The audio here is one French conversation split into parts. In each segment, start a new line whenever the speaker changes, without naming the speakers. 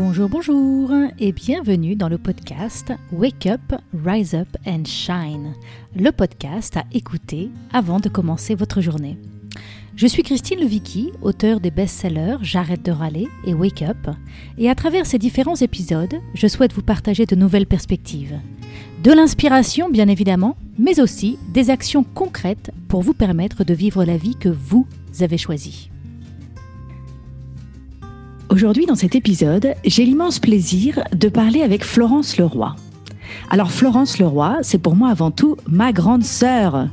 Bonjour, bonjour et bienvenue dans le podcast Wake Up, Rise Up and Shine, le podcast à écouter avant de commencer votre journée. Je suis Christine Levicki, auteure des best-sellers J'arrête de râler et Wake Up, et à travers ces différents épisodes, je souhaite vous partager de nouvelles perspectives. De l'inspiration, bien évidemment, mais aussi des actions concrètes pour vous permettre de vivre la vie que vous avez choisie. Aujourd'hui, dans cet épisode, j'ai l'immense plaisir de parler avec Florence Leroy. Alors Florence Leroy, c'est pour moi avant tout ma grande sœur.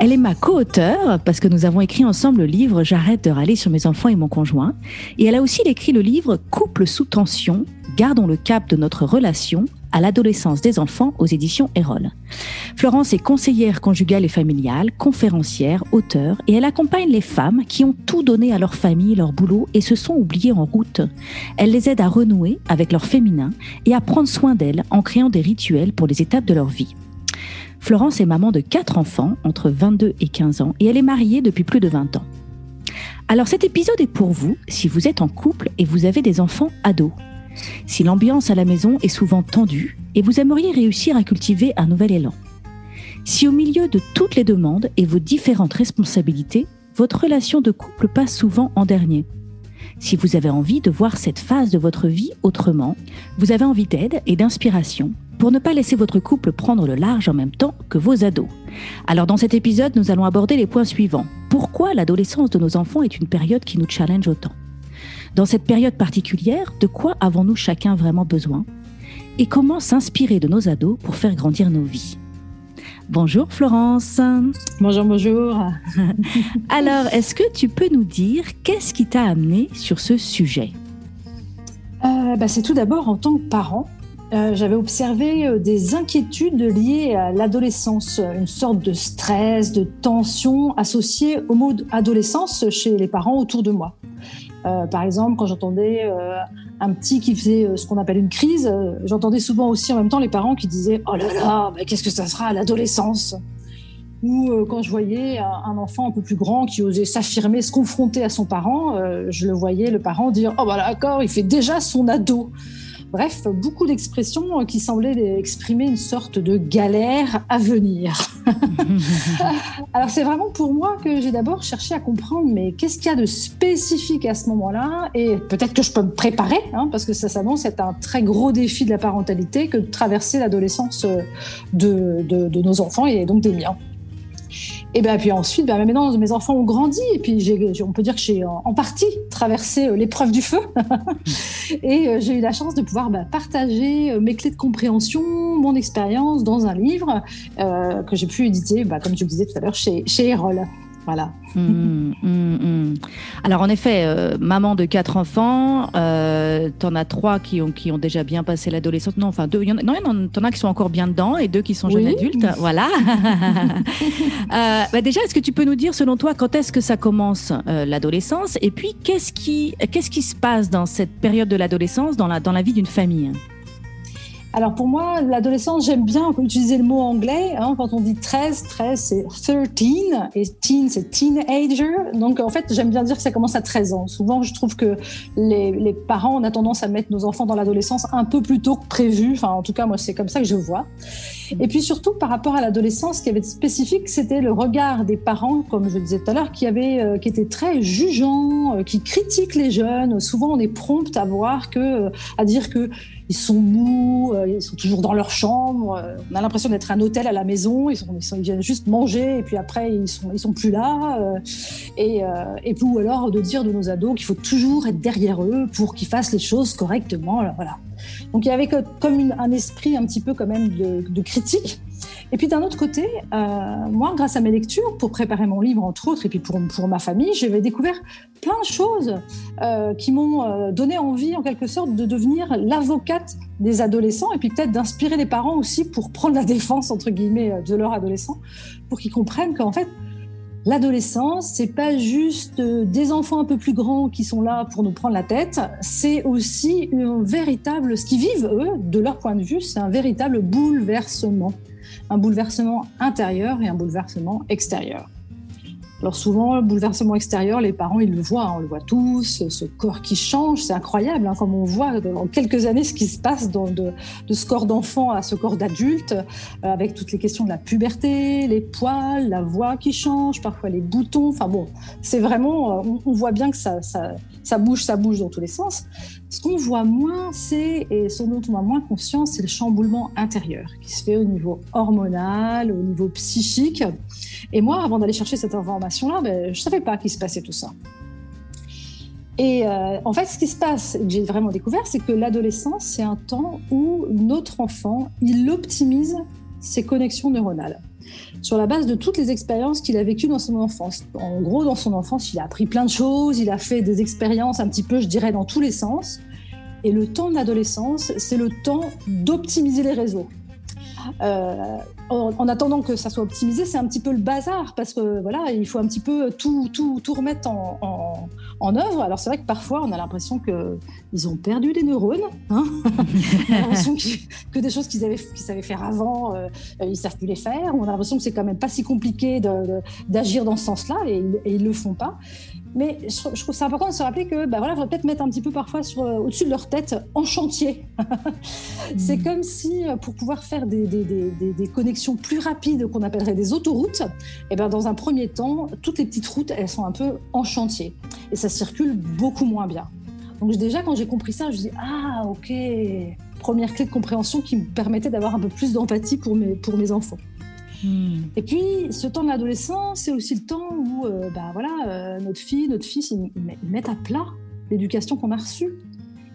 Elle est ma co-auteure parce que nous avons écrit ensemble le livre J'arrête de râler sur mes enfants et mon conjoint. Et elle a aussi écrit le livre Couple sous tension, gardons le cap de notre relation à l'adolescence des enfants aux éditions Erol. Florence est conseillère conjugale et familiale, conférencière, auteure, et elle accompagne les femmes qui ont tout donné à leur famille, leur boulot et se sont oubliées en route. Elle les aide à renouer avec leur féminin et à prendre soin d'elles en créant des rituels pour les étapes de leur vie. Florence est maman de quatre enfants entre 22 et 15 ans et elle est mariée depuis plus de 20 ans. Alors cet épisode est pour vous si vous êtes en couple et vous avez des enfants ados. Si l'ambiance à la maison est souvent tendue et vous aimeriez réussir à cultiver un nouvel élan. Si au milieu de toutes les demandes et vos différentes responsabilités, votre relation de couple passe souvent en dernier. Si vous avez envie de voir cette phase de votre vie autrement, vous avez envie d'aide et d'inspiration pour ne pas laisser votre couple prendre le large en même temps que vos ados. Alors dans cet épisode, nous allons aborder les points suivants. Pourquoi l'adolescence de nos enfants est une période qui nous challenge autant? Dans cette période particulière, de quoi avons-nous chacun vraiment besoin Et comment s'inspirer de nos ados pour faire grandir nos vies? Bonjour Florence.
Bonjour, bonjour.
Alors, est-ce que tu peux nous dire qu'est-ce qui t'a amené sur ce sujet?
Euh, bah, C'est tout d'abord en tant que parent. Euh, j'avais observé euh, des inquiétudes liées à l'adolescence, une sorte de stress, de tension associée au mot adolescence chez les parents autour de moi. Euh, par exemple, quand j'entendais euh, un petit qui faisait euh, ce qu'on appelle une crise, j'entendais souvent aussi en même temps les parents qui disaient Oh là là, qu'est-ce que ça sera à l'adolescence? Ou quand je voyais un, enfant un peu plus grand qui osait s'affirmer, se confronter à son parent, je le voyais, le parent, dire Oh bah d'accord, il fait déjà son ado. Bref, beaucoup d'expressions qui semblaient exprimer une sorte de galère à venir. Alors c'est vraiment pour moi que j'ai d'abord cherché à comprendre, mais qu'est-ce qu'il y a de spécifique à ce moment-là? Et peut-être que je peux me préparer, hein, parce que ça s'annonce être un très gros défi de la parentalité que de traverser l'adolescence de, de nos enfants et donc des miens. Et bien, puis ensuite, ben, maintenant, mes enfants ont grandi, et puis on peut dire que j'ai en, partie traversé euh, l'épreuve du feu. et euh, j'ai eu la chance de pouvoir ben, partager euh, mes clés de compréhension, mon expérience dans un livre que j'ai pu éditer, ben, comme je le disais tout à l'heure, chez, chez Erol. Voilà.
Hum, hum, hum. Alors en effet, euh, maman de quatre enfants, euh, t'en as trois qui ont, qui ont déjà bien passé l'adolescence. Non, enfin deux. Y en, non, t'en as qui sont encore bien dedans et deux qui sont jeunes adultes. Voilà. euh, bah déjà, est-ce que tu peux nous dire, selon toi, quand est-ce que ça commence l'adolescence? Et puis, qu'est-ce qui, qu'est-ce qui se passe dans cette période de l'adolescence dans la, dans la vie d'une famille?
Alors pour moi, l'adolescence, j'aime bien utiliser le mot anglais. Hein, quand on dit 13, 13 c'est 13 et teen c'est teenager. Donc en fait, j'aime bien dire que ça commence à 13 ans. Souvent, je trouve que les, parents, on a tendance à mettre nos enfants dans l'adolescence un peu plus tôt que prévu. Enfin, en tout cas, moi, c'est comme ça que je vois. Et puis surtout, par rapport à l'adolescence, ce qui avait de spécifique, c'était le regard des parents, comme je disais tout à l'heure, qui, avait, euh, qui étaient très jugeants, euh, qui critiquent les jeunes. Souvent, on est prompt à voir que, à dire que ils sont mous, euh, ils sont toujours dans leur chambre. Euh, on a l'impression d'être un hôtel à la maison. Ils, viennent juste manger et puis après ils sont, ils sont plus là. Euh, et, et puis ou alors de dire de nos ados qu'il faut toujours être derrière eux pour qu'ils fassent les choses correctement. Voilà. Donc il y avait comme un esprit un petit peu quand même de critique. Et puis d'un autre côté, euh, moi, grâce à mes lectures, pour préparer mon livre entre autres, et puis pour, pour ma famille, j'avais découvert plein de choses euh, qui m'ont euh, donné envie, en quelque sorte, de devenir l'avocate des adolescents, et puis peut-être d'inspirer les parents aussi pour prendre la défense, entre guillemets, de leurs adolescents, pour qu'ils comprennent qu'en fait, L'adolescence, c'est pas juste des enfants un peu plus grands qui sont là pour nous prendre la tête, c'est aussi un véritable, ce qu'ils vivent eux, de leur point de vue, c'est un véritable bouleversement un bouleversement intérieur et un bouleversement extérieur. Alors souvent, le bouleversement extérieur, les parents, ils le voient, on le voit tous, ce corps qui change, c'est incroyable, hein, comme on voit en quelques années ce qui se passe dans de, ce corps d'enfant à ce corps d'adulte, euh, avec toutes les questions de la puberté, les poils, la voix qui change, parfois les boutons, enfin bon, c'est vraiment, euh, on, voit bien que ça, ça, bouge, ça bouge dans tous les sens. Ce qu'on voit moins, c'est, et ce dont on a moins conscience, c'est le chamboulement intérieur qui se fait au niveau hormonal, au niveau psychique. Et moi, avant d'aller chercher cette information-là, ben, je ne savais pas qu'il se passait tout ça. Et euh, en fait, ce qui se passe, j'ai vraiment découvert, c'est que l'adolescence, c'est un temps où notre enfant, il optimise ses connexions neuronales sur la base de toutes les expériences qu'il a vécues dans son enfance. En gros, dans son enfance, il a appris plein de choses, il a fait des expériences un petit peu, je dirais, dans tous les sens. Et le temps de l'adolescence, c'est le temps d'optimiser les réseaux. Euh, en, attendant que ça soit optimisé, c'est un petit peu le bazar parce que voilà, il faut un petit peu tout, tout, tout remettre en, en, œuvre. Alors c'est vrai que parfois on a l'impression qu'ils ont perdu des neurones, hein on a l'impression que, des choses qu'ils avaient, qu'ils savaient faire avant, euh, ils savent plus les faire. On a l'impression que c'est quand même pas si compliqué d'agir dans ce sens-là et, et, ils le font pas. Mais je, trouve c'est important de se rappeler que, bah voilà, faudrait peut-être mettre un petit peu parfois sur, euh, au-dessus de leur tête en chantier. c'est mm. comme si, euh, pour pouvoir faire des, des, des, des connexions plus rapides qu'on appellerait des autoroutes, et eh ben dans un premier temps, toutes les petites routes, elles sont un peu en chantier et ça circule beaucoup moins bien. Donc déjà, quand j'ai compris ça, je dis ah ok, première clé de compréhension qui me permettait d'avoir un peu plus d'empathie pour mes, pour mes enfants. Et puis, ce temps de l'adolescence, c'est aussi le temps où, euh, bah, voilà, euh, notre fille, notre fils, ils, mettent à plat l'éducation qu'on a reçue.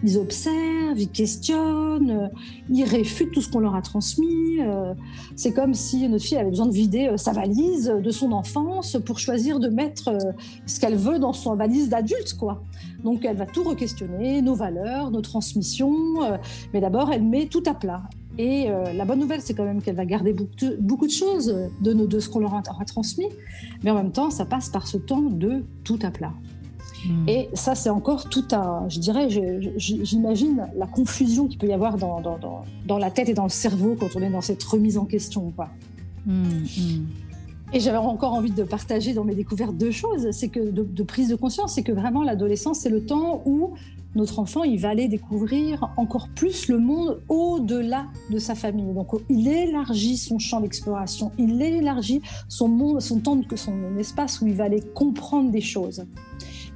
Ils observent, ils questionnent, euh, ils réfutent tout ce qu'on leur a transmis. c'est comme si notre fille avait besoin de vider sa valise de son enfance pour choisir de mettre ce qu'elle veut dans son valise d'adulte, quoi. Donc, elle va tout re-questionner, nos valeurs, nos transmissions. mais d'abord, elle met tout à plat. Et euh, la bonne nouvelle, c'est quand même qu'elle va garder beaucoup de, choses de ce qu'on leur a, transmis, mais en même temps, ça passe par ce temps de tout à plat. Hmm. Et ça, c'est encore tout un, je dirais, j'imagine la confusion qu'il peut y avoir dans, dans, dans, la tête et dans le cerveau quand on est dans cette remise en question. Quoi. Hmm, hmm. Et j'avais encore envie de partager dans mes découvertes deux choses, c'est que de, de, prise de conscience, c'est que vraiment l'adolescence, c'est le temps où notre enfant, il va aller découvrir encore plus le monde au-delà de sa famille. Donc, il élargit son champ d'exploration, il élargit son monde, son temps, son espace où il va aller comprendre des choses.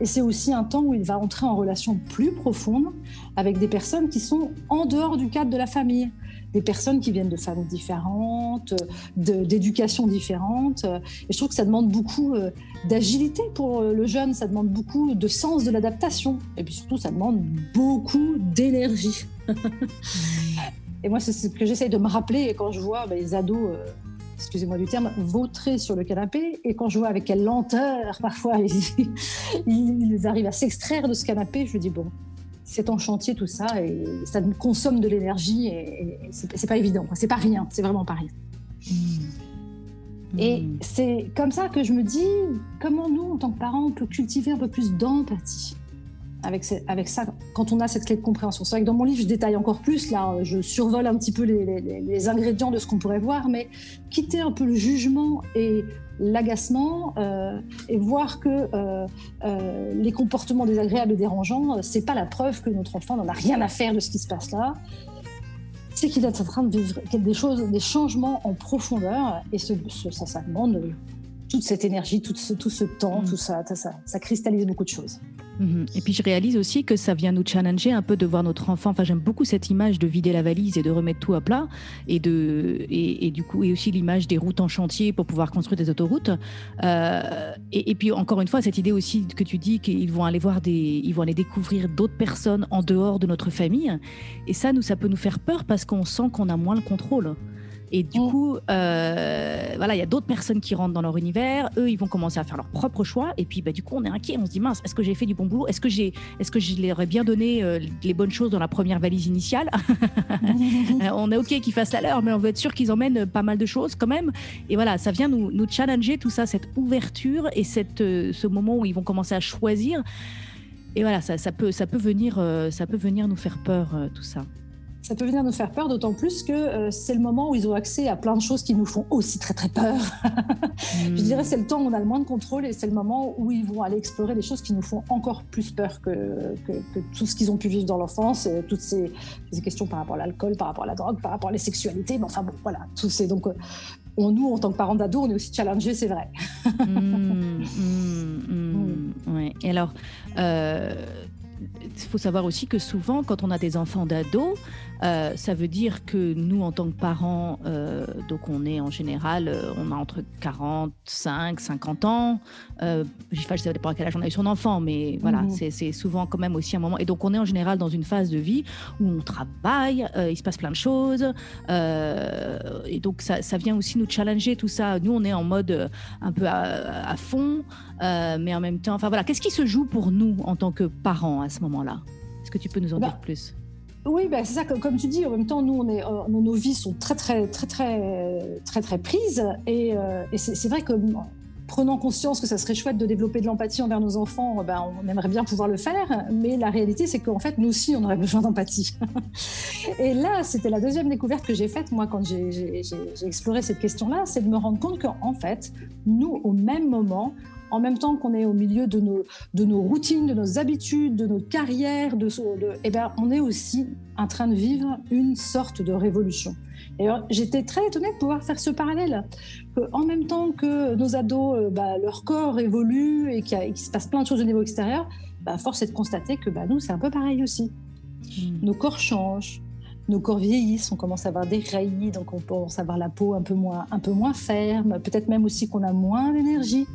Et c'est aussi un temps où il va entrer en relation plus profonde avec des personnes qui sont en dehors du cadre de la famille des personnes qui viennent de familles différentes, d'éducations différentes. Et je trouve que ça demande beaucoup euh, d'agilité pour le jeune, ça demande beaucoup de sens de l'adaptation. Et puis surtout, ça demande beaucoup d'énergie. Et moi, c'est ce que j'essaye de me rappeler quand je vois bah, les ados euh, excusez-moi du terme, vautrer sur le canapé. Et quand je vois avec quelle lenteur, parfois, ils, ils arrivent à s'extraire de ce canapé, je me dis, bon, c'est en chantier tout ça et ça consomme de l'énergie et, c'est pas évident, c'est pas rien, c'est vraiment pas rien. Hmm. Et hmm. c'est comme ça que je me dis comment nous, en tant que parents, on peut cultiver un peu plus d'empathie avec, avec ça quand on a cette clé de compréhension. C'est vrai que dans mon livre, je détaille encore plus, là, je survole un petit peu les, les ingrédients de ce qu'on pourrait voir, mais quitter un peu le jugement et l'agacement euh, et voir que euh, euh, les comportements désagréables et dérangeants, c'est pas la preuve que notre enfant n'en a rien à faire de ce qui se passe là. C'est qu'il est en train de vivre des choses, des changements en profondeur, et ce, ça, ça demande toute cette énergie, tout ce, tout ce temps, mm. tout ça, ça, ça cristallise beaucoup de choses.
Mhm. Et puis je réalise aussi que ça vient nous challenger un peu de voir notre enfant. Enfin, j'aime beaucoup cette image de vider la valise et de remettre tout à plat, et de et, du coup et aussi l'image des routes en chantier pour pouvoir construire des autoroutes. Euh, et, puis encore une fois, cette idée aussi que tu dis qu'ils vont aller voir des, ils vont aller découvrir d'autres personnes en dehors de notre famille. Et ça, nous, ça peut nous faire peur parce qu'on sent qu'on a moins le contrôle. Et du mm. coup, euh, voilà, il y a d'autres personnes qui rentrent dans leur univers. Eux, ils vont commencer à faire leur propre choix. Et puis, bah, du coup, on est inquiet. On se dit mince, est-ce que j'ai fait du bon boulot? Est-ce que j'ai, est-ce que je leur ai bien donné euh, les bonnes choses dans la première valise initiale? Euh, On est ok qu'ils fassent la leur, mais on veut être sûr qu'ils emmènent pas mal de choses quand même. Et voilà, ça vient nous, nous challenger tout ça, cette ouverture et cette, ce moment où ils vont commencer à choisir. Et voilà, ça, ça peut, ça peut venir, ça peut venir nous faire peur, tout ça.
Ça peut venir nous faire peur, d'autant plus que euh, c'est le moment où ils ont accès à plein de choses qui nous font aussi très très peur. Je hmm. dirais c'est le temps où on a le moins de contrôle et c'est le moment où ils vont aller explorer des choses qui nous font encore plus peur que, que, tout ce qu'ils ont pu vivre dans l'enfance, toutes ces, ces, questions par rapport à l'alcool, par rapport à la drogue, par rapport à la sexualité. Mais enfin bon, voilà, tout c'est donc. Euh, on, nous, en tant que parents d'ado, on est aussi challengés, c'est vrai.
Ouais. Et alors, euh, il faut savoir aussi que souvent, quand on a des enfants d'ado, euh, ça veut dire que nous, en tant que parents, euh, donc on est en général, euh, on a entre 45, 50 ans. Euh, je ne sais pas à quel âge on a eu son enfant, mais voilà, mhm. c'est souvent quand même aussi un moment. Et donc on est en général dans une phase de vie où on travaille, il se passe plein de choses. et donc ça, ça, vient aussi nous challenger tout ça. Nous, on est en mode un peu à, à fond, mais en même temps, enfin voilà, qu'est-ce qui se joue pour nous en tant que parents à ce moment-là? Est-ce que tu peux nous en bah, dire plus?
Oui, ben c'est ça. Comme, tu dis, en même temps, nous, euh, nos vies sont très, très, très, très, très, très prises. Et, euh, c'est vrai que prenant conscience que ça serait chouette de développer de l'empathie envers nos enfants, ben, on aimerait bien pouvoir le faire. Mais la réalité, c'est qu'en fait, nous aussi, on aurait besoin d'empathie. et là, c'était la deuxième découverte que j'ai faite, moi, quand j'ai exploré cette question-là, c'est de me rendre compte qu'en fait, nous, au même moment, en même temps qu'on est au milieu de nos, de nos routines, de nos habitudes, de nos carrières, de, de eh ben, on est aussi en train de vivre une sorte de révolution. Et j'étais très étonnée de pouvoir faire ce parallèle. Que, en même temps que nos ados, euh, bah, leur corps évolue et qu'il se passe plein de choses au niveau extérieur, bah, force est de constater que bah, nous, c'est un peu pareil aussi. Hmm. Nos corps changent, nos corps vieillissent, on commence à avoir des rayures, donc on commence à avoir la peau un peu moins, un peu moins ferme, peut-être même aussi qu'on a moins d'énergie.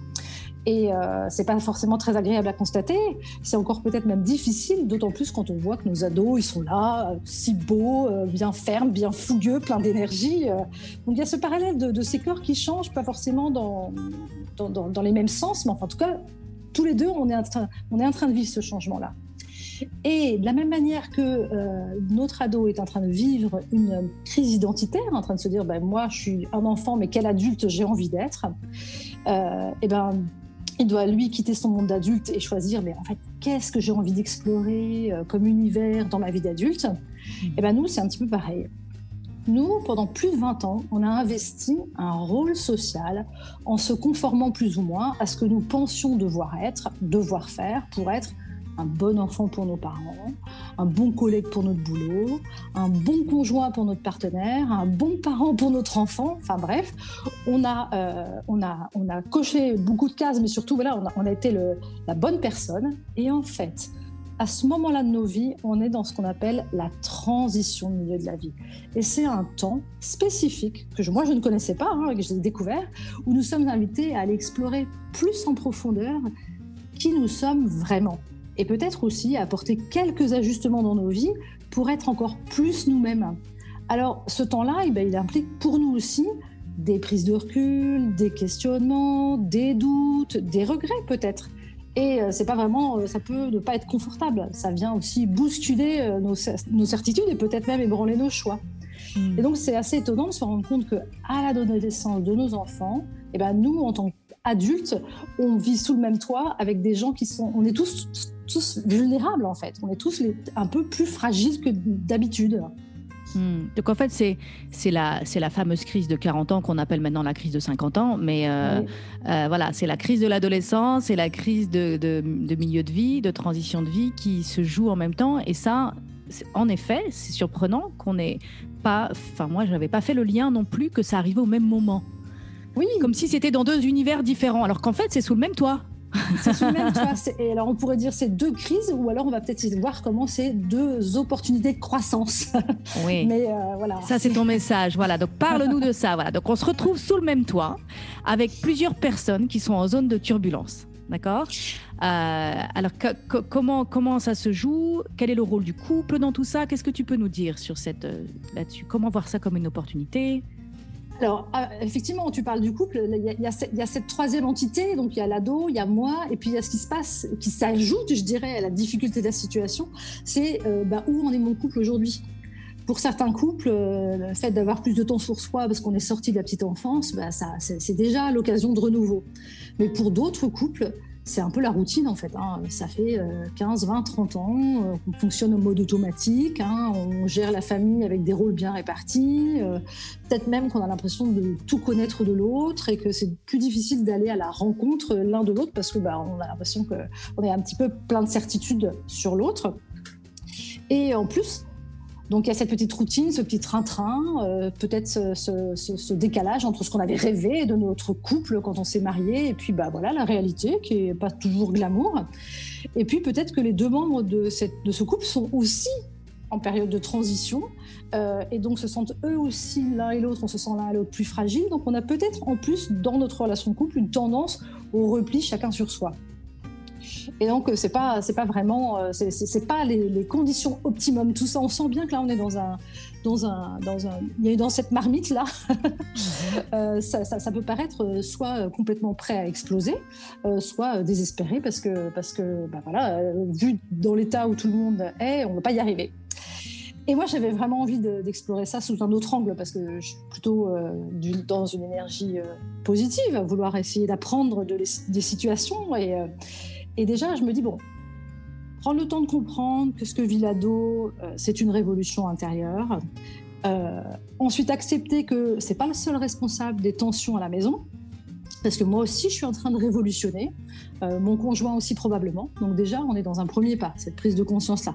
Et euh, c'est pas forcément très agréable à constater. C'est encore peut-être même difficile, d'autant plus quand on voit que nos ados, ils sont là, si beaux, euh, bien fermes, bien fougueux, pleins d'énergie. Euh. Donc il y a ce parallèle de, ces corps qui changent, pas forcément dans, dans, les mêmes sens, mais enfin, en tout cas, tous les deux, on est en train, on est en train de vivre ce changement-là. Et de la même manière que euh, notre ado est en train de vivre une crise identitaire, en train de se dire, ben, moi, je suis un enfant, mais quel adulte j'ai envie d'être, euh, et ben il doit lui quitter son monde d'adulte et choisir mais en fait qu'est-ce que j'ai envie d'explorer euh, comme univers dans ma vie d'adulte? Mmh. et eh ben nous c'est un petit peu pareil nous, pendant plus de 20 ans, on a investi un rôle social en se conformant plus ou moins à ce que nous pensions devoir être, devoir faire pour être un bon enfant pour nos parents, un bon collègue pour notre boulot, un bon conjoint pour notre partenaire, un bon parent pour notre enfant. Enfin bref, on a, euh, on a, on a coché beaucoup de cases, mais surtout voilà, on a, été la bonne personne. Et en fait, à ce moment-là de nos vies, on est dans ce qu'on appelle la transition au milieu de la vie. Et c'est un temps spécifique que moi je ne connaissais pas, hein, que j'ai découvert, où nous sommes invités à aller explorer plus en profondeur qui nous sommes vraiment et peut-être aussi apporter quelques ajustements dans nos vies pour être encore plus nous-mêmes. Alors ce temps-là, eh ben, il implique pour nous aussi des prises de recul, des questionnements, des doutes, des regrets peut-être. Et euh, c'est pas vraiment, euh, ça peut ne pas être confortable. Ça vient aussi bousculer euh, nos, nos certitudes et peut-être même ébranler nos choix. Hmm. Et donc c'est assez étonnant de se rendre compte que à l'adolescence de nos enfants, eh ben nous en tant qu'adultes, on vit sous le même toit avec des gens qui sont, on est tous tous vulnérables en fait. On est tous un peu plus fragiles que d'habitude.
Hmm. Donc en fait, c'est c'est la c'est la fameuse crise de 40 ans qu'on appelle maintenant la crise de 50 ans, mais euh, euh, voilà, c'est la crise de l'adolescence, c'est la crise de, de, de, milieu de vie, de transition de vie qui se joue en même temps. Et ça, en effet, c'est surprenant qu'on n'ait pas. Enfin, moi, je n'avais pas fait le lien non plus que ça arrivait au même moment. Oui. Comme si c'était dans deux univers différents, alors qu'en fait, c'est sous le même toit.
C'est sous le même toit. Et alors, on pourrait dire c'est deux crises, ou alors on va peut-être voir comment c'est deux opportunités de croissance.
Oui. Mais euh, voilà. Ça, c'est ton message. Voilà. Donc, parle-nous de ça. Voilà. Donc, on se retrouve sous le même toit avec plusieurs personnes qui sont en zone de turbulence. D'accord? Euh, Alors, comment, comment ça se joue? Quel est le rôle du couple dans tout ça? Qu'est-ce que tu peux nous dire sur cette euh, là-dessus? Comment voir ça comme une opportunité?
Alors, ah, effectivement, tu parles du couple, il y, a, cette troisième entité, donc il y a l'ado, il y a moi, et puis il y a ce qui se passe, qui s'ajoute, je dirais, à la difficulté de la situation, c'est euh, bah, où en est mon couple aujourd'hui? Pour certains couples, euh, le fait d'avoir plus de temps sur soi parce qu'on est sorti de la petite enfance, bah, ça, c'est déjà l'occasion de renouveau. Mais pour d'autres couples, c'est un peu la routine en fait. Hein. Ça fait 15, 20, 30 ans euh, qu'on fonctionne au mode automatique. Hein. On gère la famille avec des rôles bien répartis. Euh, peut-être même qu'on a l'impression de tout connaître de l'autre et que c'est plus difficile d'aller à la rencontre l'un de l'autre parce que bah, a l'impression qu'on est un petit peu plein de certitudes sur l'autre. Et en plus, donc il y a cette petite routine, ce petit train-train, euh, peut-être ce, décalage entre ce qu'on avait rêvé de notre couple quand on s'est marié et puis bah voilà la réalité qui est pas toujours glamour. Et puis peut-être que les deux membres de, ce couple sont aussi en période de transition euh, et donc se sentent eux aussi l'un et l'autre, on se sent l'un et l'autre plus fragile. Donc on a peut-être en plus dans notre relation de couple une tendance au repli chacun sur soi. Et donc, euh, c'est pas, c'est pas vraiment, euh, c'est pas les, conditions optimum. Tout ça, on sent bien que là, on est dans un, dans un, dans un, il y a dans cette marmite là. Euh, ça, ça, peut paraître soit complètement prêt à exploser, soit désespéré parce que, parce que, bah voilà, vu dans l'état où tout le monde est, on ne va pas y arriver. Et moi, j'avais vraiment envie d'explorer ça sous un autre angle parce que je suis plutôt dans une énergie positive, à vouloir essayer d'apprendre de des situations et et déjà, je me dis, bon, prendre le temps de comprendre que ce que vit l'ado, euh, c'est une révolution intérieure. Euh, ensuite, accepter que c'est pas le seul responsable des tensions à la maison, parce que moi aussi, je suis en train de révolutionner, euh, mon conjoint aussi probablement. Donc déjà, on est dans un premier pas, cette prise de conscience-là.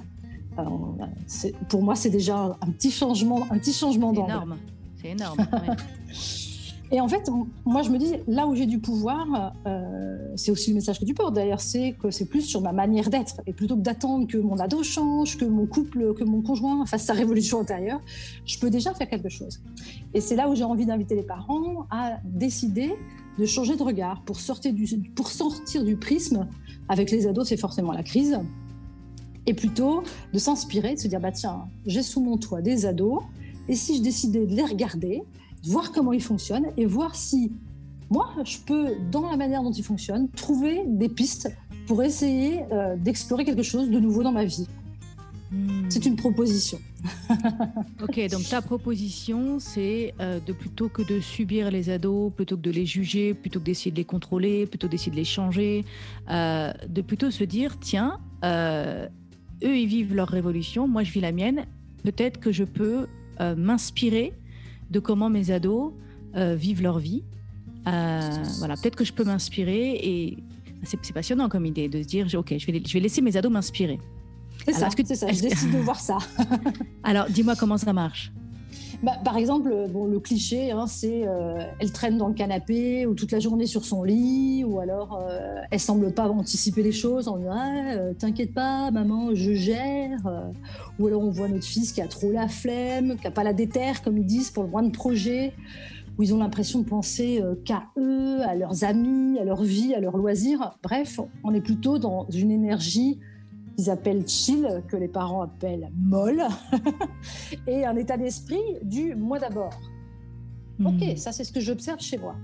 pour moi, c'est déjà un petit changement, un petit changement
d'angle. Énorme, c'est énorme.
Et en fait, moi, je me dis, là où j'ai du pouvoir, euh, c'est aussi le message que tu portes d'ailleurs, c'est que c'est plus sur ma manière d'être. Et plutôt que d'attendre que mon ado change, que mon couple, que mon conjoint fasse sa révolution intérieure, je peux déjà faire quelque chose. Et c'est là où j'ai envie d'inviter les parents à décider de changer de regard pour sortir du, pour sortir du prisme. Avec les ados, c'est forcément la crise. Et plutôt de s'inspirer, de se dire, bah tiens, j'ai sous mon toit des ados, et si je décidais de les regarder, voir comment ils fonctionnent et voir si moi, je peux, dans la manière dont ils fonctionnent, trouver des pistes pour essayer euh, d'explorer quelque chose de nouveau dans ma vie. Hmm. C'est une proposition.
ok, donc ta proposition, c'est euh, de plutôt que de subir les ados, plutôt que de les juger, plutôt que d'essayer de les contrôler, plutôt d'essayer de les changer, euh, de plutôt se dire, tiens, eux, ils vivent leur révolution, moi, je vis la mienne, peut-être que je peux m'inspirer de comment mes ados euh, vivent leur vie. Euh, voilà, peut-être que je peux m'inspirer et c'est passionnant comme idée de se dire ok, je vais, je vais laisser mes ados m'inspirer.
C'est ça, c'est ça. Je décide de voir ça.
Alors, dis-moi comment ça marche.
Bah, par exemple, bon, le cliché, hein, c'est euh, elle traîne dans le canapé ou toute la journée sur son lit, ou alors euh, elle semble pas anticiper les choses en disant ah, euh, t'inquiète pas, maman, je gère. ou alors on voit notre fils qui a trop la flemme, qui a pas la déterre, comme ils disent, pour le de projet, où ils ont l'impression de penser qu'à eux, à leurs amis, à leur vie, à leurs loisirs. Bref, on est plutôt dans une énergie qu'ils appellent chill, que les parents appellent molle, et un état d'esprit du moi d'abord. Hmm. Ok, ça c'est ce que j'observe chez moi.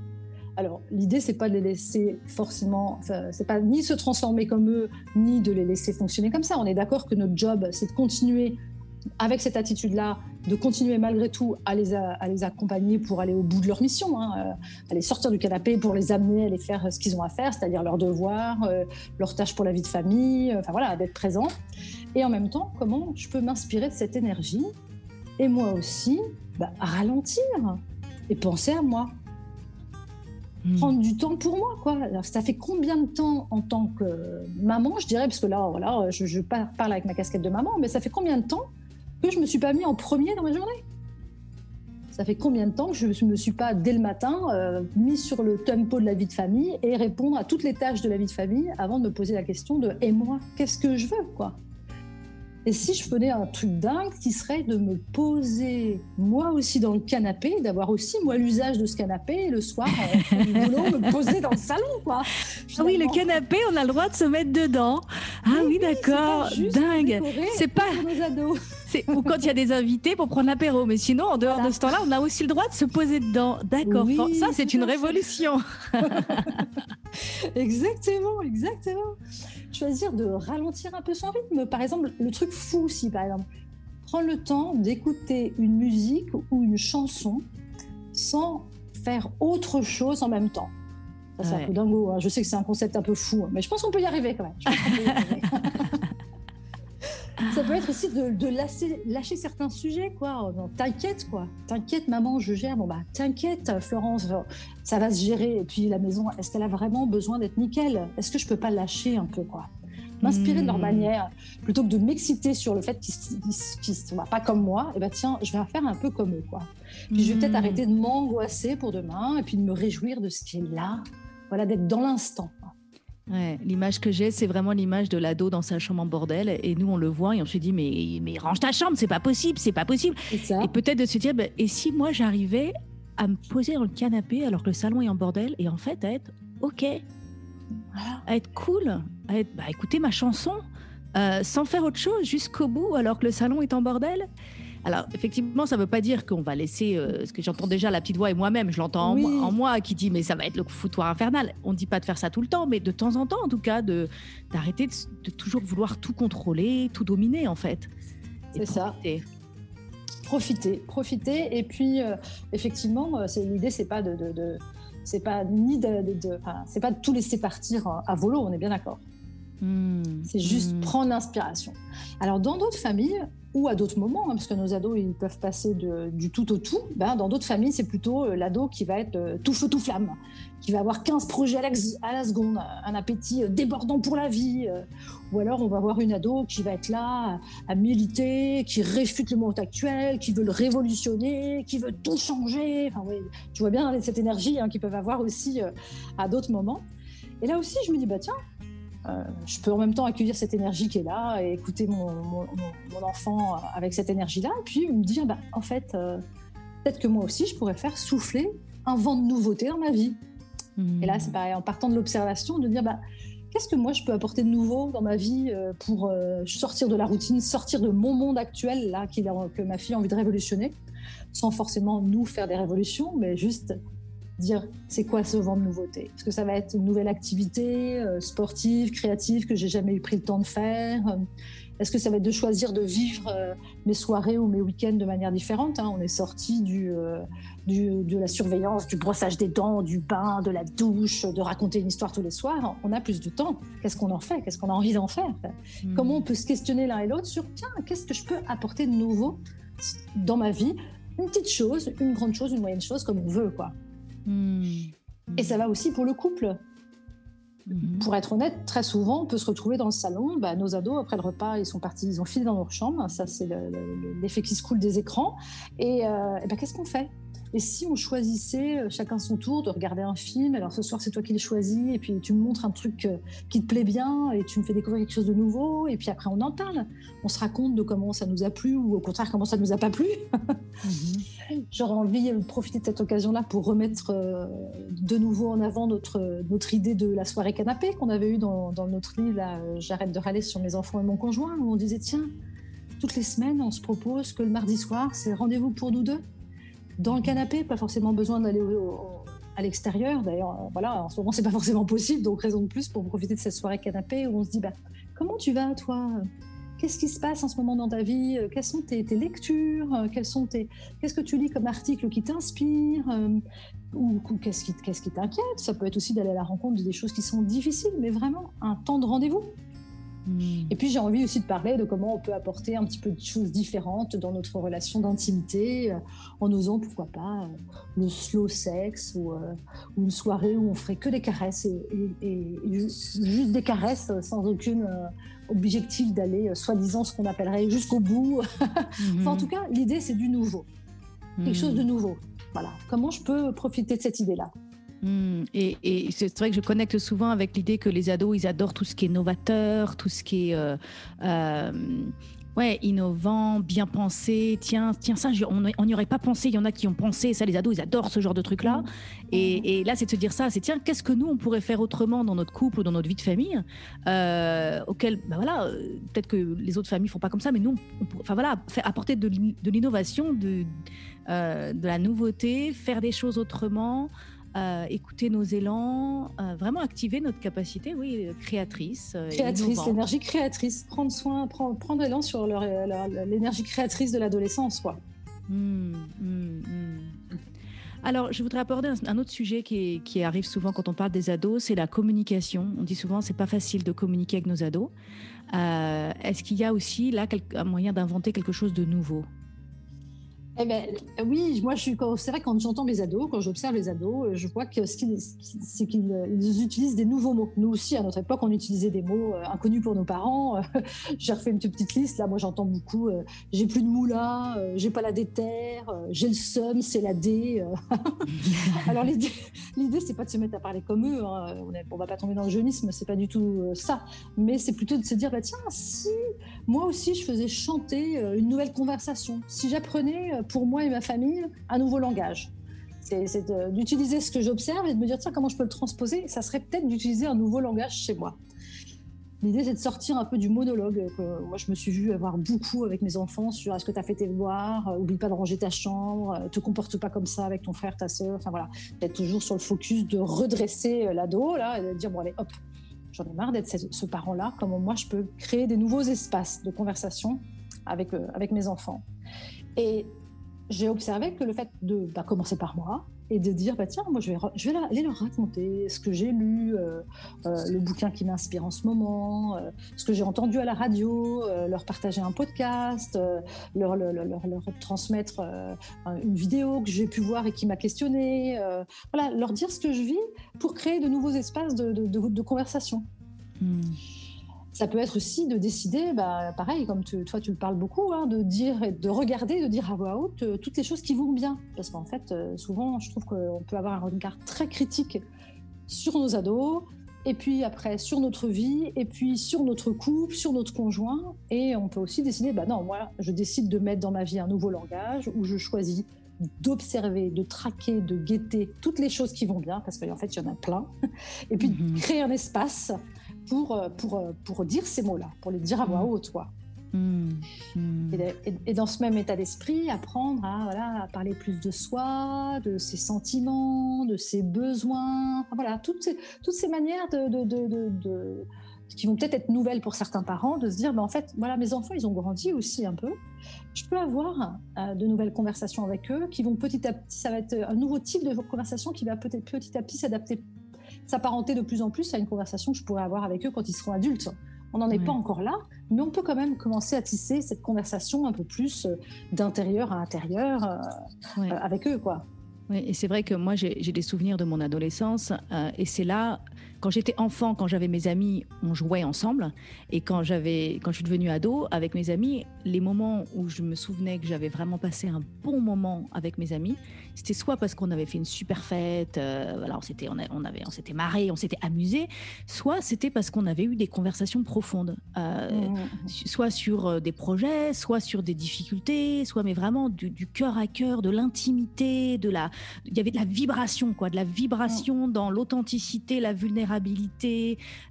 Alors l'idée c'est pas de les laisser forcément, c'est pas ni se transformer comme eux, ni de les laisser fonctionner comme ça. On est d'accord que notre job c'est de continuer avec cette attitude-là, de continuer malgré tout à les, à les accompagner pour aller au bout de leur mission, hein, euh, à les sortir du canapé pour les amener à les faire ce qu'ils ont à faire, c'est-à-dire leurs devoirs, euh, leurs tâches pour la vie de famille, euh, enfin voilà, d'être présent. Et en même temps, comment je peux m'inspirer de cette énergie et moi aussi bah, ralentir et penser à moi. Hmm. Prendre du temps pour moi, quoi. Alors, ça fait combien de temps en tant que maman, je dirais, parce que là, voilà, je, je parle avec ma casquette de maman, mais ça fait combien de temps que je me suis pas mis en premier dans ma journée. Ça fait combien de temps que je ne me suis pas, dès le matin, euh, mis sur le tempo de la vie de famille et répondre à toutes les tâches de la vie de famille avant de me poser la question de « et moi, qu'est-ce que je veux ?» quoi? Et si je faisais un truc dingue qui serait de me poser moi aussi dans le canapé, d'avoir aussi moi l'usage de ce canapé le soir boulot, me poser dans le salon quoi.
Ah oui, le canapé, on a le droit de se mettre dedans. Ah oui, d'accord, dingue. C'est pas ou quand il y a des invités pour prendre l'apéro, mais sinon en dehors de ce temps-là, on a aussi le droit de se poser dedans. D'accord, ça c'est une révolution.
exactement, exactement choisir de ralentir un peu son rythme. Par exemple, le truc fou aussi, par exemple, prendre le temps d'écouter une musique ou une chanson sans faire autre chose en même temps. c'est un peu dingo. Hein. Je sais que c'est un concept un peu fou, mais je pense qu'on peut y arriver quand même. ça peut être aussi de, lâcher, certains sujets, quoi. T'inquiète, quoi. T'inquiète, maman, je gère. Bon, bah, t'inquiète, Florence, ça va se gérer. Et puis, la maison, est-ce qu'elle a vraiment besoin d'être nickel? Est-ce que je peux pas lâcher un peu, quoi? M'inspirer de leur hmm. manière, plutôt que de m'exciter sur le fait qu'ils ne sont pas comme moi, et eh ben tiens, je vais faire un peu comme eux, quoi. Puis je vais peut-être hmm. arrêter de m'angoisser pour demain, et puis de me réjouir de ce qui est là. Voilà, d'être dans l'instant.
Ouais, l'image que j'ai, c'est vraiment l'image de l'ado dans sa chambre en bordel. Et nous, on le voit et on se dit, mais, mais range ta chambre, c'est pas possible, c'est pas possible. Et peut-être de se dire, bah, et si moi j'arrivais à me poser dans le canapé alors que le salon est en bordel et en fait à être OK, à être cool, à être, bah, écouter ma chanson euh, sans faire autre chose jusqu'au bout alors que le salon est en bordel. Alors, effectivement, ça ne veut pas dire qu'on va laisser, euh, ce que j'entends déjà la petite voix et moi-même, je l'entends en, moi qui dit, mais ça va être le foutoir infernal. On ne dit pas de faire ça tout le temps, mais de temps en temps, en tout cas, d'arrêter de, toujours vouloir tout contrôler, tout dominer, en fait.
C'est ça. Profiter, profiter. Et puis, euh, effectivement, euh, l'idée, c'est pas de, de, c'est pas ni de, c'est pas de tout laisser partir à volo, on est bien d'accord. Hmm. C'est juste hmm. prendre l'inspiration. Alors, dans d'autres familles, ou à d'autres moments, hein, parce que nos ados, ils peuvent passer du tout au tout. Ben, dans d'autres familles, c'est plutôt euh, l'ado qui va être euh, tout feu, tout flamme, qui va avoir 15 projets à la, seconde, un appétit euh, débordant pour la vie. ou alors, on va avoir une ado qui va être là à militer, qui réfute le monde actuel, qui veut le révolutionner, qui veut tout changer. Enfin, oui, tu vois bien cette énergie hein, qu'ils peuvent avoir aussi à d'autres moments. Et là aussi, je me dis, bah tiens, euh, je peux en même temps accueillir cette énergie qui est là et écouter mon, mon, mon enfant avec cette énergie-là, et puis me dire, bah, en fait, euh, peut-être que moi aussi, je pourrais faire souffler un vent de nouveauté dans ma vie. Et là, c'est pareil, en partant de l'observation, de dire, bah, qu'est-ce que moi je peux apporter de nouveau dans ma vie euh, pour sortir de la routine, sortir de mon monde actuel, là, que ma fille a envie de révolutionner, sans forcément nous faire des révolutions, mais juste dire c'est quoi ce vent de nouveauté? Est-ce que ça va être une nouvelle activité euh, sportive, créative que j'ai jamais eu pris le temps de faire Est-ce que ça va être de choisir de vivre euh, mes soirées ou mes week-ends de manière différente hein? On est sorti euh, du, de la surveillance, du brossage des dents, du bain, de la douche, de raconter une histoire tous les soirs. On a plus de temps. Qu'est-ce qu'on en fait? Qu'est-ce qu'on a envie d'en faire? Hmm. Comment on peut se questionner l'un et l'autre sur tiens, qu'est-ce que je peux apporter de nouveau dans ma vie? Une petite chose, une grande chose, une moyenne chose, comme on veut, quoi. Hmm. Et ça va aussi pour le couple. Hmm. Pour être honnête, très souvent, on peut se retrouver dans le salon. Bah, nos ados, après le repas, ils sont partis, ils ont filé dans leur chambre. Ça, c'est l'effet qui se coule des écrans. Et, euh, et bah, qu'est-ce qu'on fait? Et si on choisissait euh, chacun son tour de regarder un film, alors ce soir c'est toi qui le choisis, et puis tu me montres un truc euh, qui te plaît bien, et tu me fais découvrir quelque chose de nouveau, et puis après on en parle. On se raconte de comment ça nous a plu, ou au contraire comment ça nous a pas plu. Mhm. J'aurais envie de profiter de cette occasion-là pour remettre euh, de nouveau en avant notre, notre idée de la soirée canapé qu'on avait eue dans, dans notre livre, J'arrête de râler sur mes enfants et mon conjoint, où on disait tiens, toutes les semaines, on se propose que le mardi soir, c'est rendez-vous pour nous deux dans le canapé, pas forcément besoin d'aller à l'extérieur. D'ailleurs, euh, voilà, en ce moment, c'est pas forcément possible, donc raison de plus pour profiter de cette soirée canapé où on se dit, bah, comment tu vas, toi? Qu'est-ce qui se passe en ce moment dans ta vie? Quelles sont tes, lectures? Quels sont tes... Qu'est-ce que tu lis comme article qui t'inspire? Ou, qu'est-ce qui, qu'est-ce qui t'inquiète? Ça peut être aussi d'aller à la rencontre de des choses qui sont difficiles, mais vraiment un temps de rendez-vous. Et puis j'ai envie aussi de parler de comment on peut apporter un petit peu de choses différentes dans notre relation d'intimité, euh, en osant pourquoi pas euh, le slow sex ou, euh, ou, une soirée où on ferait que des caresses et, juste des caresses sans aucun objectif d'aller soi-disant ce qu'on appellerait jusqu'au bout. en tout cas, l'idée c'est du nouveau, quelque chose de nouveau. Voilà. Comment je peux profiter de cette idée-là?
Hmm. et, c'est vrai que je connecte souvent avec l'idée que les ados, ils adorent tout ce qui est novateur, tout ce qui est euh, euh, ouais, innovant, bien pensé. Tiens, tiens, ça, on n'y aurait pas pensé. Il y en a qui ont pensé. Ça, les ados, ils adorent ce genre de truc-là. Et, là, c'est de se dire ça. C'est tiens, qu'est-ce que nous, on pourrait faire autrement dans notre couple ou dans notre vie de famille euh, auquel, bah voilà, peut-être que les autres familles font pas comme ça, mais nous, on, enfin voilà, faire, apporter de, l'innovation, de, de la nouveauté, faire des choses autrement. Euh, écouter nos élans, euh, vraiment activer notre capacité, oui, créatrice.
Euh, créatrice, l'énergie créatrice, prendre soin, prendre, prendre élan sur l'énergie créatrice de l'adolescence, quoi. Hmm, hmm,
hmm. Alors, je voudrais aborder un, autre sujet qui, qui, arrive souvent quand on parle des ados, c'est la communication. On dit souvent c'est pas facile de communiquer avec nos ados. Est-ce qu'il y a aussi là un moyen d'inventer quelque chose de nouveau?
Eh ben, oui, moi. C'est vrai quand j'entends mes ados, quand j'observe les ados, je vois que c'est qu'ils utilisent des nouveaux mots. Nous aussi, à notre époque, on utilisait des mots euh, inconnus pour nos parents. j'ai refait une petite liste. Là, moi, j'entends beaucoup. Euh, j'ai plus de moula, euh, j'ai pas la déterre, j'ai le seum, c'est la D. Alors l'idée, l'idée, c'est pas de se mettre à parler comme eux. Hein. On, est, on va pas tomber dans le jeunisme, c'est pas du tout ça. Mais c'est plutôt de se dire, bah tiens, si moi aussi je faisais chanter une nouvelle conversation, si j'apprenais pour moi et ma famille un nouveau langage. C'est d'utiliser ce que j'observe et de me dire, tiens, comment je peux le transposer? Ça serait peut-être d'utiliser un nouveau langage chez moi. L'idée, c'est de sortir un peu du monologue que moi, je me suis vue avoir beaucoup avec mes enfants sur est-ce que tu as fait tes devoirs, euh, oublie pas de ranger ta chambre, euh, te comporte pas comme ça avec ton frère, ta soeur. Enfin voilà, d'être toujours sur le focus de redresser euh, l'ado là, et de dire bon allez hop, j'en ai marre d'être ce, parent-là. Comment moi je peux créer des nouveaux espaces de conversation avec avec mes enfants? Et j'ai observé que le fait de bah, commencer par moi et de dire bah, tiens, moi je vais, je vais aller leur raconter ce que j'ai lu, euh, euh, le bouquin qui m'inspire en ce moment, euh, ce que j'ai entendu à la radio, leur partager un podcast, leur, leur, leur, transmettre une vidéo que j'ai pu voir et qui m'a questionné. voilà, leur dire ce que je vis pour créer de nouveaux espaces de, de, de, conversation. Hmm. Ça peut être aussi de décider, bah, pareil, comme toi tu le parles beaucoup, hein, de dire de regarder, de dire à voix haute euh, toutes les choses qui vont bien. Parce qu'en fait, euh, souvent, je trouve qu'on peut avoir un regard très critique sur nos ados, et puis après sur notre vie, et puis sur notre couple, sur notre conjoint. Et on peut aussi décider, bah non, moi, je décide de mettre dans ma vie un nouveau langage où je choisis d'observer, de traquer, de guetter toutes les choses qui vont bien, parce qu'en fait, il y en a plein, et puis de mhm. créer un espace pour, euh, pour, euh, pour dire ces mots-là, pour les dire à voix mm. haute. Quoi. Mm. Mm. Et, dans ce même état d'esprit, apprendre à, voilà, à parler plus de soi, de ses sentiments, de ses besoins, voilà, toutes ces, toutes ces manières de, de, de, de qui vont peut-être être nouvelles pour certains parents, de se dire, ben en fait, voilà, mes enfants, ils ont grandi aussi un peu. Je peux avoir euh, de nouvelles conversations avec eux qui vont petit à petit, ça va être un nouveau type de conversation qui va peut-être petit à petit s'adapter s'apparenter de plus en plus à une conversation que je pourrais avoir avec eux quand ils seront adultes. On n'en est pas encore là, mais on peut quand même commencer à tisser cette conversation un peu plus euh, d'intérieur à intérieur euh, euh, avec eux, quoi.
Oui, et c'est vrai que moi, j'ai des souvenirs de mon adolescence. et c'est là, quand j'étais enfant, quand j'avais mes amis, on jouait ensemble. Et quand, j'avais, quand je suis devenue ado, avec mes amis, les moments où je me souvenais que j'avais vraiment passé un bon moment avec mes amis, c'était soit parce qu'on avait fait une super fête, euh, voilà, on s'était, on, avait, on s'était marré, on s'était amusé, soit c'était parce qu'on avait eu des conversations profondes, euh, mmh. soit sur euh, des projets, soit sur des difficultés, soit mais vraiment du, du cœur à cœur, de l'intimité, de la, il y avait de la vibration, quoi, de la vibration mmh. dans l'authenticité, la vulnérabilité,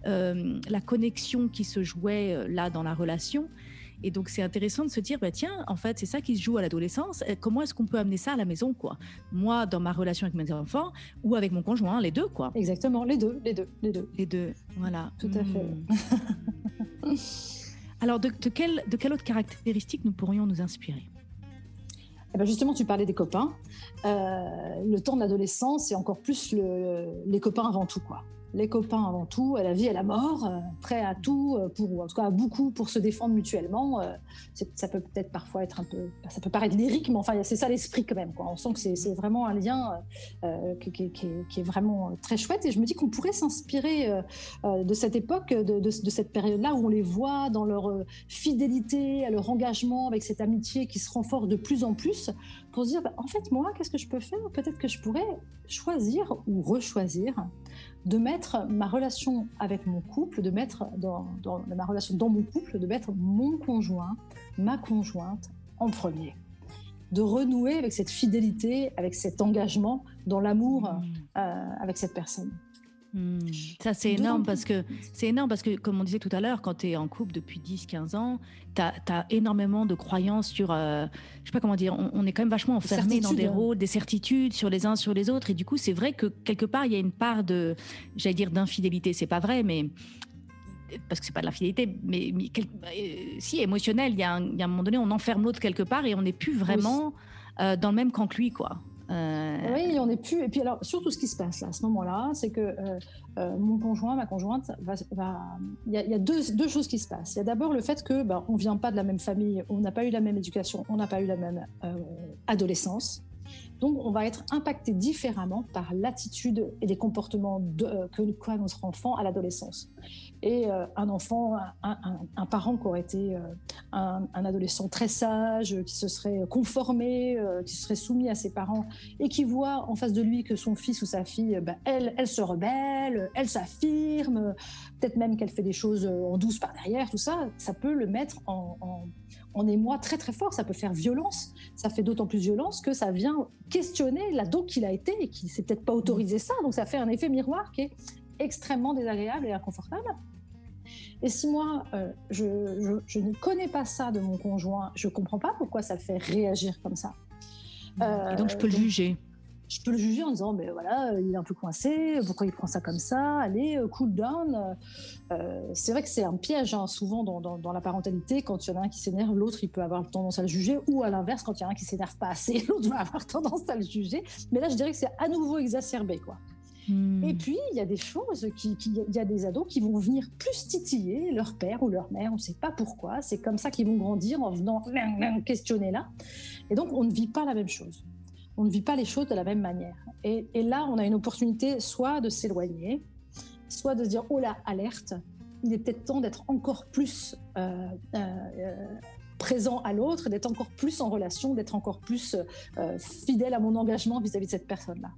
euh, la connexion qui se jouait euh, là dans la relation. Et donc, c'est intéressant de se dire, bah, tiens, en fait, c'est ça qui se joue à l'adolescence. Comment est-ce qu'on peut amener ça à la maison, quoi? Moi, dans ma relation avec mes enfants ou avec mon conjoint, les deux, quoi.
Exactement, les deux, les deux, les deux.
Les deux, voilà.
Tout à fait.
Hmm. Alors, de, de, quelle, de quelle autre caractéristique nous pourrions nous inspirer?
Eh ben justement, tu parlais des copains. Euh, le temps de l'adolescence, et encore plus le, les copains avant tout, quoi les copains avant tout, à la vie, à la mort, euh, prêts à tout, euh, pour, en tout cas à beaucoup pour se défendre mutuellement. Euh, ça peut peut-être parfois être un peu, ça peut paraître lyrique, mais enfin c'est ça l'esprit quand même. On sent que c'est vraiment un lien qui, qui, est vraiment très chouette. Et je me dis qu'on pourrait s'inspirer de cette époque, de cette période-là où on les voit dans leur fidélité, à leur engagement, avec cette amitié qui se renforce de plus en plus, pour se dire, bah, en fait, moi, qu'est-ce que je peux faire? Peut-être que je pourrais choisir ou rechoisir de mettre ma relation avec mon couple, de mettre dans, ma relation dans mon couple, de mettre mon conjoint, ma conjointe en premier. De renouer avec cette fidélité, avec cet engagement dans l'amour mmh. euh, avec cette personne.
Hmm. Ça, c'est énorme parce que c'est énorme parce que, comme on disait tout à l'heure, quand tu es en couple depuis 10-15 ans, tu as, énormément de croyances sur, euh, je sais pas comment dire, on, est quand même vachement enfermé dans des rôles, des certitudes sur les uns sur les autres. Et du coup, c'est vrai que quelque part, il y a une part de, j'allais dire d'infidélité, c'est pas vrai, mais parce que c'est pas de l'infidélité, mais, euh, si émotionnel, il y, a un, il y, a un moment donné, on enferme l'autre quelque part et on n'est plus vraiment euh, dans le même camp que lui, quoi.
Oui, on n'est plus. Et puis alors, surtout ce qui se passe là, à ce moment-là, c'est que mon conjoint, ma conjointe, va. Il y a, deux, deux, choses qui se passent. Il y a d'abord le fait que ben, on vient pas de la même famille, on n'a pas eu la même éducation, on n'a pas eu la même adolescence. Donc, on va être impacté différemment par l'attitude et les comportements de, euh, que notre enfant à l'adolescence. Et euh, un enfant, un, parent qui aurait été euh, un, adolescent très sage, qui se serait conformé, qui se serait soumis à ses parents, et qui voit en face de lui que son fils ou sa fille, ben, elle, elle se rebelle, elle s'affirme, peut-être même qu'elle fait des choses en douce par derrière, tout ça, ça peut le mettre en, en émoi très très fort, ça peut faire violence, ça fait d'autant plus violence que ça vient questionner l'ado qu'il a été et qui s'est peut-être pas autorisé ça. Donc ça fait un effet miroir qui est extrêmement désagréable et inconfortable. Et si moi, euh, je, ne connais pas ça de mon conjoint, je comprends pas pourquoi ça le fait réagir comme ça.
et donc je peux le juger
je peux le juger en disant, mais voilà, il est un peu coincé, pourquoi il prend ça comme ça? Allez, euh, cool down. Euh, c'est vrai que c'est un piège, hein, souvent dans, dans, la parentalité, quand il y en a un qui s'énerve, l'autre, il peut avoir tendance à le juger, ou à l'inverse, quand il y en a un qui s'énerve pas assez, l'autre va avoir tendance à le juger. Mais là, je dirais que c'est à nouveau exacerbé, quoi. Hmm. Et puis, il y a des choses, qui, il y a des ados qui vont venir plus titiller leur père ou leur mère, on ne sait pas pourquoi. C'est comme ça qu'ils vont grandir en venant questionner là. Et donc, on ne vit pas la même chose on ne vit pas les choses de la même manière. Et, là, on a une opportunité soit de s'éloigner, soit de dire, oh là, alerte, il est peut-être temps d'être encore plus euh, euh, présent à l'autre, d'être encore plus en relation, d'être encore plus euh, fidèle à mon engagement vis-à-vis de cette personne-là.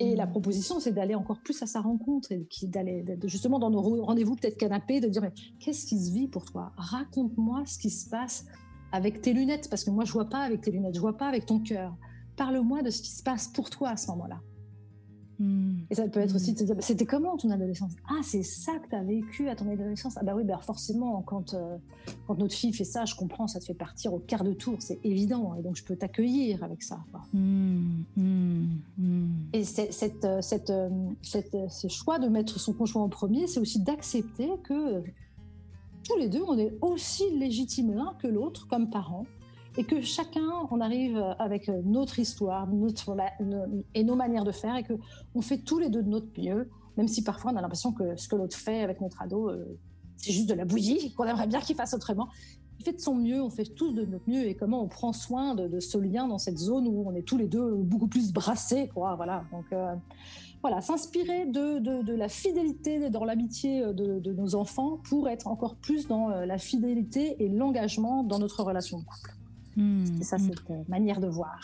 Et la proposition, c'est d'aller encore plus à sa rencontre, et d'aller justement dans nos rendez-vous peut-être canapé, de dire qu'est-ce qui se vit pour toi? Raconte-moi ce qui se passe avec tes lunettes, parce que moi je vois pas avec tes lunettes, je vois pas avec ton cœur parle-moi de ce qui se passe pour toi à ce moment-là. Hmm. Et ça peut être aussi dire, bah, c'était comment ton adolescence? Ah, c'est ça que tu as vécu à ton adolescence? Ah bah oui, bah forcément, quand, euh, quand notre fille fait ça, je comprends, ça te fait partir au quart de tour, c'est évident, et donc je peux t'accueillir avec ça. Hmm. Hmm. Et cette, cette, cette, ce choix de mettre son conjoint en premier, c'est aussi d'accepter que tous les deux, on est aussi légitimes l'un que l'autre comme parents et que chacun, on arrive avec notre histoire notre, et nos manières de faire et que on fait tous les deux de notre mieux, même si parfois on a l'impression que ce que l'autre fait avec notre ado, euh, c'est juste de la bouillie, qu'on aimerait bien qu'il fasse autrement. Il fait de son mieux, on fait tous de notre mieux et comment on prend soin de, ce lien dans cette zone où on est tous les deux beaucoup plus brassés, quoi. Voilà. Donc euh, voilà, s'inspirer de, de, la fidélité dans l'amitié de, de, nos enfants pour être encore plus dans euh, la fidélité et l'engagement dans notre relation de couple. Mmh, c'est ça, cette mmh. manière de voir.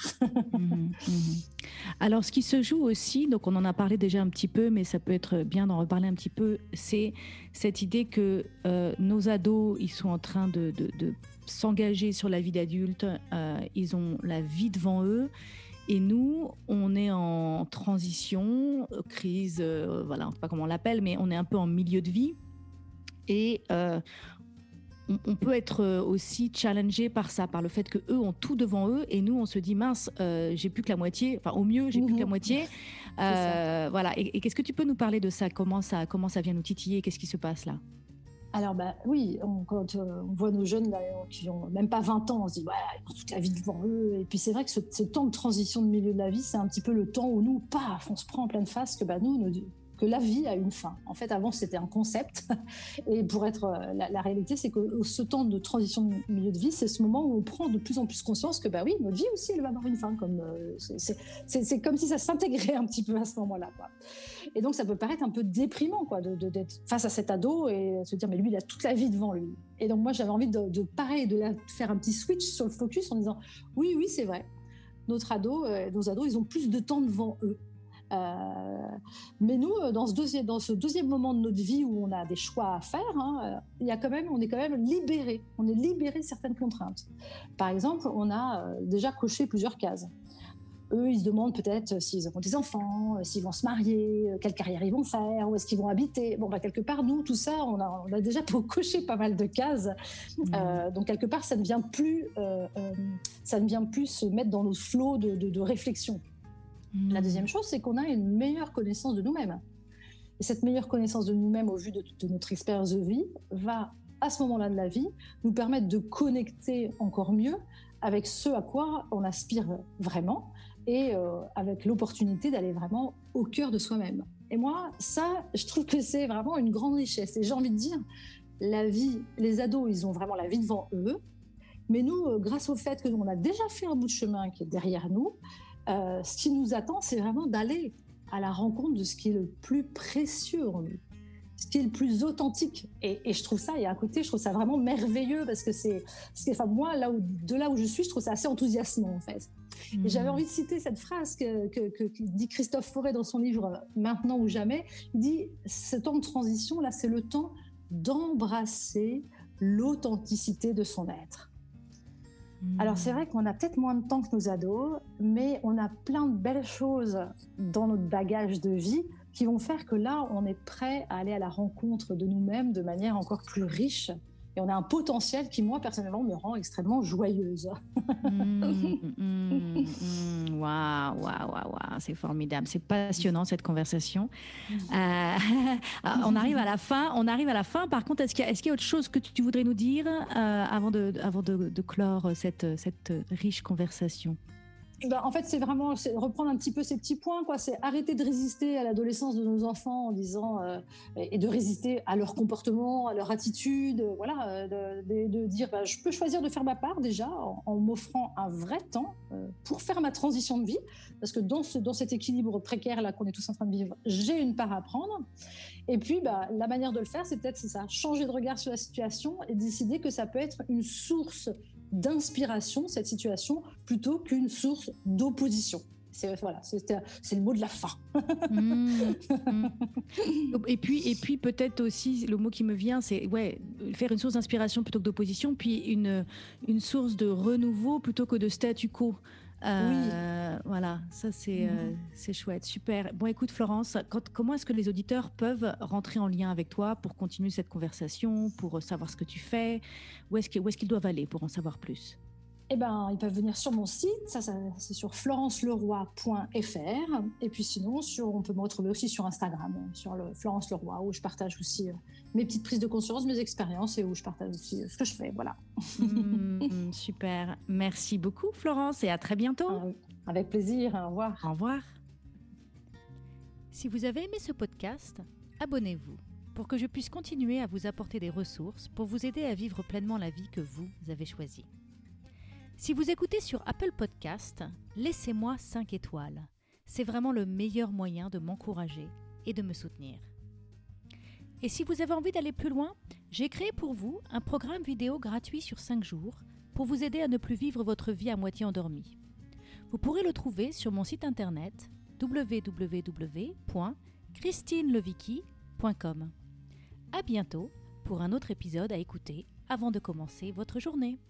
Mmh,
Alors, ce qui se joue aussi, donc on en a parlé déjà un petit peu, mais ça peut être bien d'en reparler un petit peu, c'est cette idée que euh, nos ados, ils sont en train de, de, s'engager sur la vie d'adulte, euh, ils ont la vie devant eux. Et nous, on est en transition, crise, euh, voilà, on ne sait pas comment on l'appelle, mais on est un peu en milieu de vie. Et on, peut être euh, aussi challengé par ça, par le fait que eux ont tout devant eux et nous on se dit mince, euh, j'ai plus que la moitié. Enfin, au mieux, j'ai plus que la moitié. Euh, voilà. Et, qu'est-ce que tu peux nous parler de ça? Comment ça, comment ça vient nous titiller? Qu'est-ce qui se passe là?
Alors bah oui, quand on voit nos jeunes qui ont même pas 20 ans, on se dit ouais, ils ont toute la vie devant eux. Et puis c'est vrai que ce, temps de transition de milieu de la vie, c'est un petit peu le temps où nous, paf, on se prend en pleine face que bah nous, nos, que la vie a une fin. En fait, avant, c'était un concept. Et pour être euh, la, réalité, c'est que ce temps de transition de milieu de vie, c'est ce moment où on prend de plus en plus conscience que, bah oui, notre vie aussi, elle va avoir une fin. Euh, c'est comme si ça s'intégrait un petit peu à ce moment-là. Et donc, ça peut paraître un peu déprimant, quoi, d'être de, face à cet ado et se dire, mais lui, il a toute la vie devant lui. Et donc, moi, j'avais envie de, de pareil, de faire un petit switch sur le focus en disant, oui, oui, c'est vrai. Notre ado, euh, nos ados, ils ont plus de temps devant eux. Euh, mais nous, euh, dans ce, deuxième, dans ce deuxième moment de notre vie où on a des choix à faire, hein, euh, il y a quand même, on est quand même libéré. On est libéré de certaines contraintes. Par exemple, on a déjà coché plusieurs cases. Eux, ils se demandent peut-être s'ils auront des enfants, s'ils vont se marier, quelle carrière ils vont faire, où est-ce qu'ils vont habiter. Bon, bah, quelque part, nous, tout ça, on a, on a déjà coché pas mal de cases. Mmh. donc, quelque part, ça ne vient plus, ça ne vient plus se mettre dans nos flots de, de, de réflexion. La hmm. deuxième chose, c'est qu'on a une meilleure connaissance de nous-mêmes. Et cette meilleure connaissance de nous-mêmes au vu de, notre expérience de vie va, à ce moment-là de la vie, nous permettre de connecter encore mieux avec ce à quoi on aspire vraiment, et euh, avec l'opportunité d'aller vraiment au cœur de soi-même. Et moi, ça, je trouve que c'est vraiment une grande richesse. Et j'ai envie de dire, la vie, les ados, ils ont vraiment la vie devant eux. Mais nous, euh, grâce au fait que nous, on a déjà fait un bout de chemin qui est derrière nous, euh, ce qui nous attend, c'est vraiment d'aller à la rencontre de ce qui est le plus précieux en nous, ce qui est le plus authentique. Et, je trouve ça, et à côté, je trouve ça vraiment merveilleux parce que c'est, enfin, moi, là où, de là où je suis, je trouve ça assez enthousiasmant en fait. Et j'avais mmh. envie de citer cette phrase que, que, dit Christophe Forêt dans son livre Maintenant ou jamais. Il dit ce temps de transition, là, c'est le temps d'embrasser l'authenticité de son être. Alors c'est vrai qu'on a peut-être moins de temps que nos ados, mais on a plein de belles choses dans notre bagage de vie qui vont faire que là, on est prêt à aller à la rencontre de nous-mêmes de manière encore plus riche et on a un potentiel qui, moi, personnellement, me rend extrêmement joyeuse.
Waouh, waouh, waouh, waouh, c'est formidable. C'est passionnant, cette conversation. Euh, on arrive à la fin. On arrive à la fin. Par contre, est-ce qu'il y, a autre chose que tu voudrais nous dire euh, avant, de, clore cette riche conversation?
Ben, en fait, c'est vraiment reprendre un petit peu ces petits points. C'est arrêter de résister à l'adolescence de nos enfants en disant euh, et de résister à leur comportement, à leur attitude, voilà, euh, de, dire ben, je peux choisir de faire ma part déjà en, m'offrant un vrai temps euh, pour faire ma transition de vie, parce que dans ce dans cet équilibre précaire là qu'on est tous en train de vivre, j'ai une part à prendre. Et puis, ben, la manière de le faire, c'est peut-être ça, changer de regard sur la situation et décider que ça peut être une source d'inspiration cette situation plutôt qu'une source d'opposition. C'est voilà, le mot de la fin. Mmh,
mmh. Et puis et puis peut-être aussi le mot qui me vient, c'est ouais faire une source d'inspiration plutôt que d'opposition, puis une une source de renouveau plutôt que de statu quo. Euh, voilà, ça c'est euh, mhm. c'est chouette, super. Bon, écoute Florence, comment est-ce que les auditeurs peuvent rentrer en lien avec toi pour continuer cette conversation, pour savoir ce que tu fais? Où est-ce qu'ils doivent aller pour en savoir plus?
Eh ben, ils peuvent venir sur mon site, ça, c'est sur florenceleroy.fr. Et puis sinon, sur, on peut me retrouver aussi sur Instagram, sur le Florence Leroy, où je partage aussi euh, mes petites prises de conscience, mes expériences et où je partage aussi euh, ce que je fais. Voilà.
Mmh, super. Merci beaucoup, Florence, et à très bientôt. Euh,
avec plaisir. Au revoir.
Au revoir. Si vous avez aimé ce podcast, abonnez-vous pour que je puisse continuer à vous apporter des ressources pour vous aider à vivre pleinement la vie que vous avez choisie. Si vous écoutez sur Apple Podcast, laissez-moi 5 étoiles. C'est vraiment le meilleur moyen de m'encourager et de me soutenir. Et si vous avez envie d'aller plus loin, j'ai créé pour vous un programme vidéo gratuit sur 5 jours pour vous aider à ne plus vivre votre vie à moitié endormie. Vous pourrez le trouver sur mon site internet www.christinelevicki.com. À bientôt pour un autre épisode à écouter avant de commencer votre journée.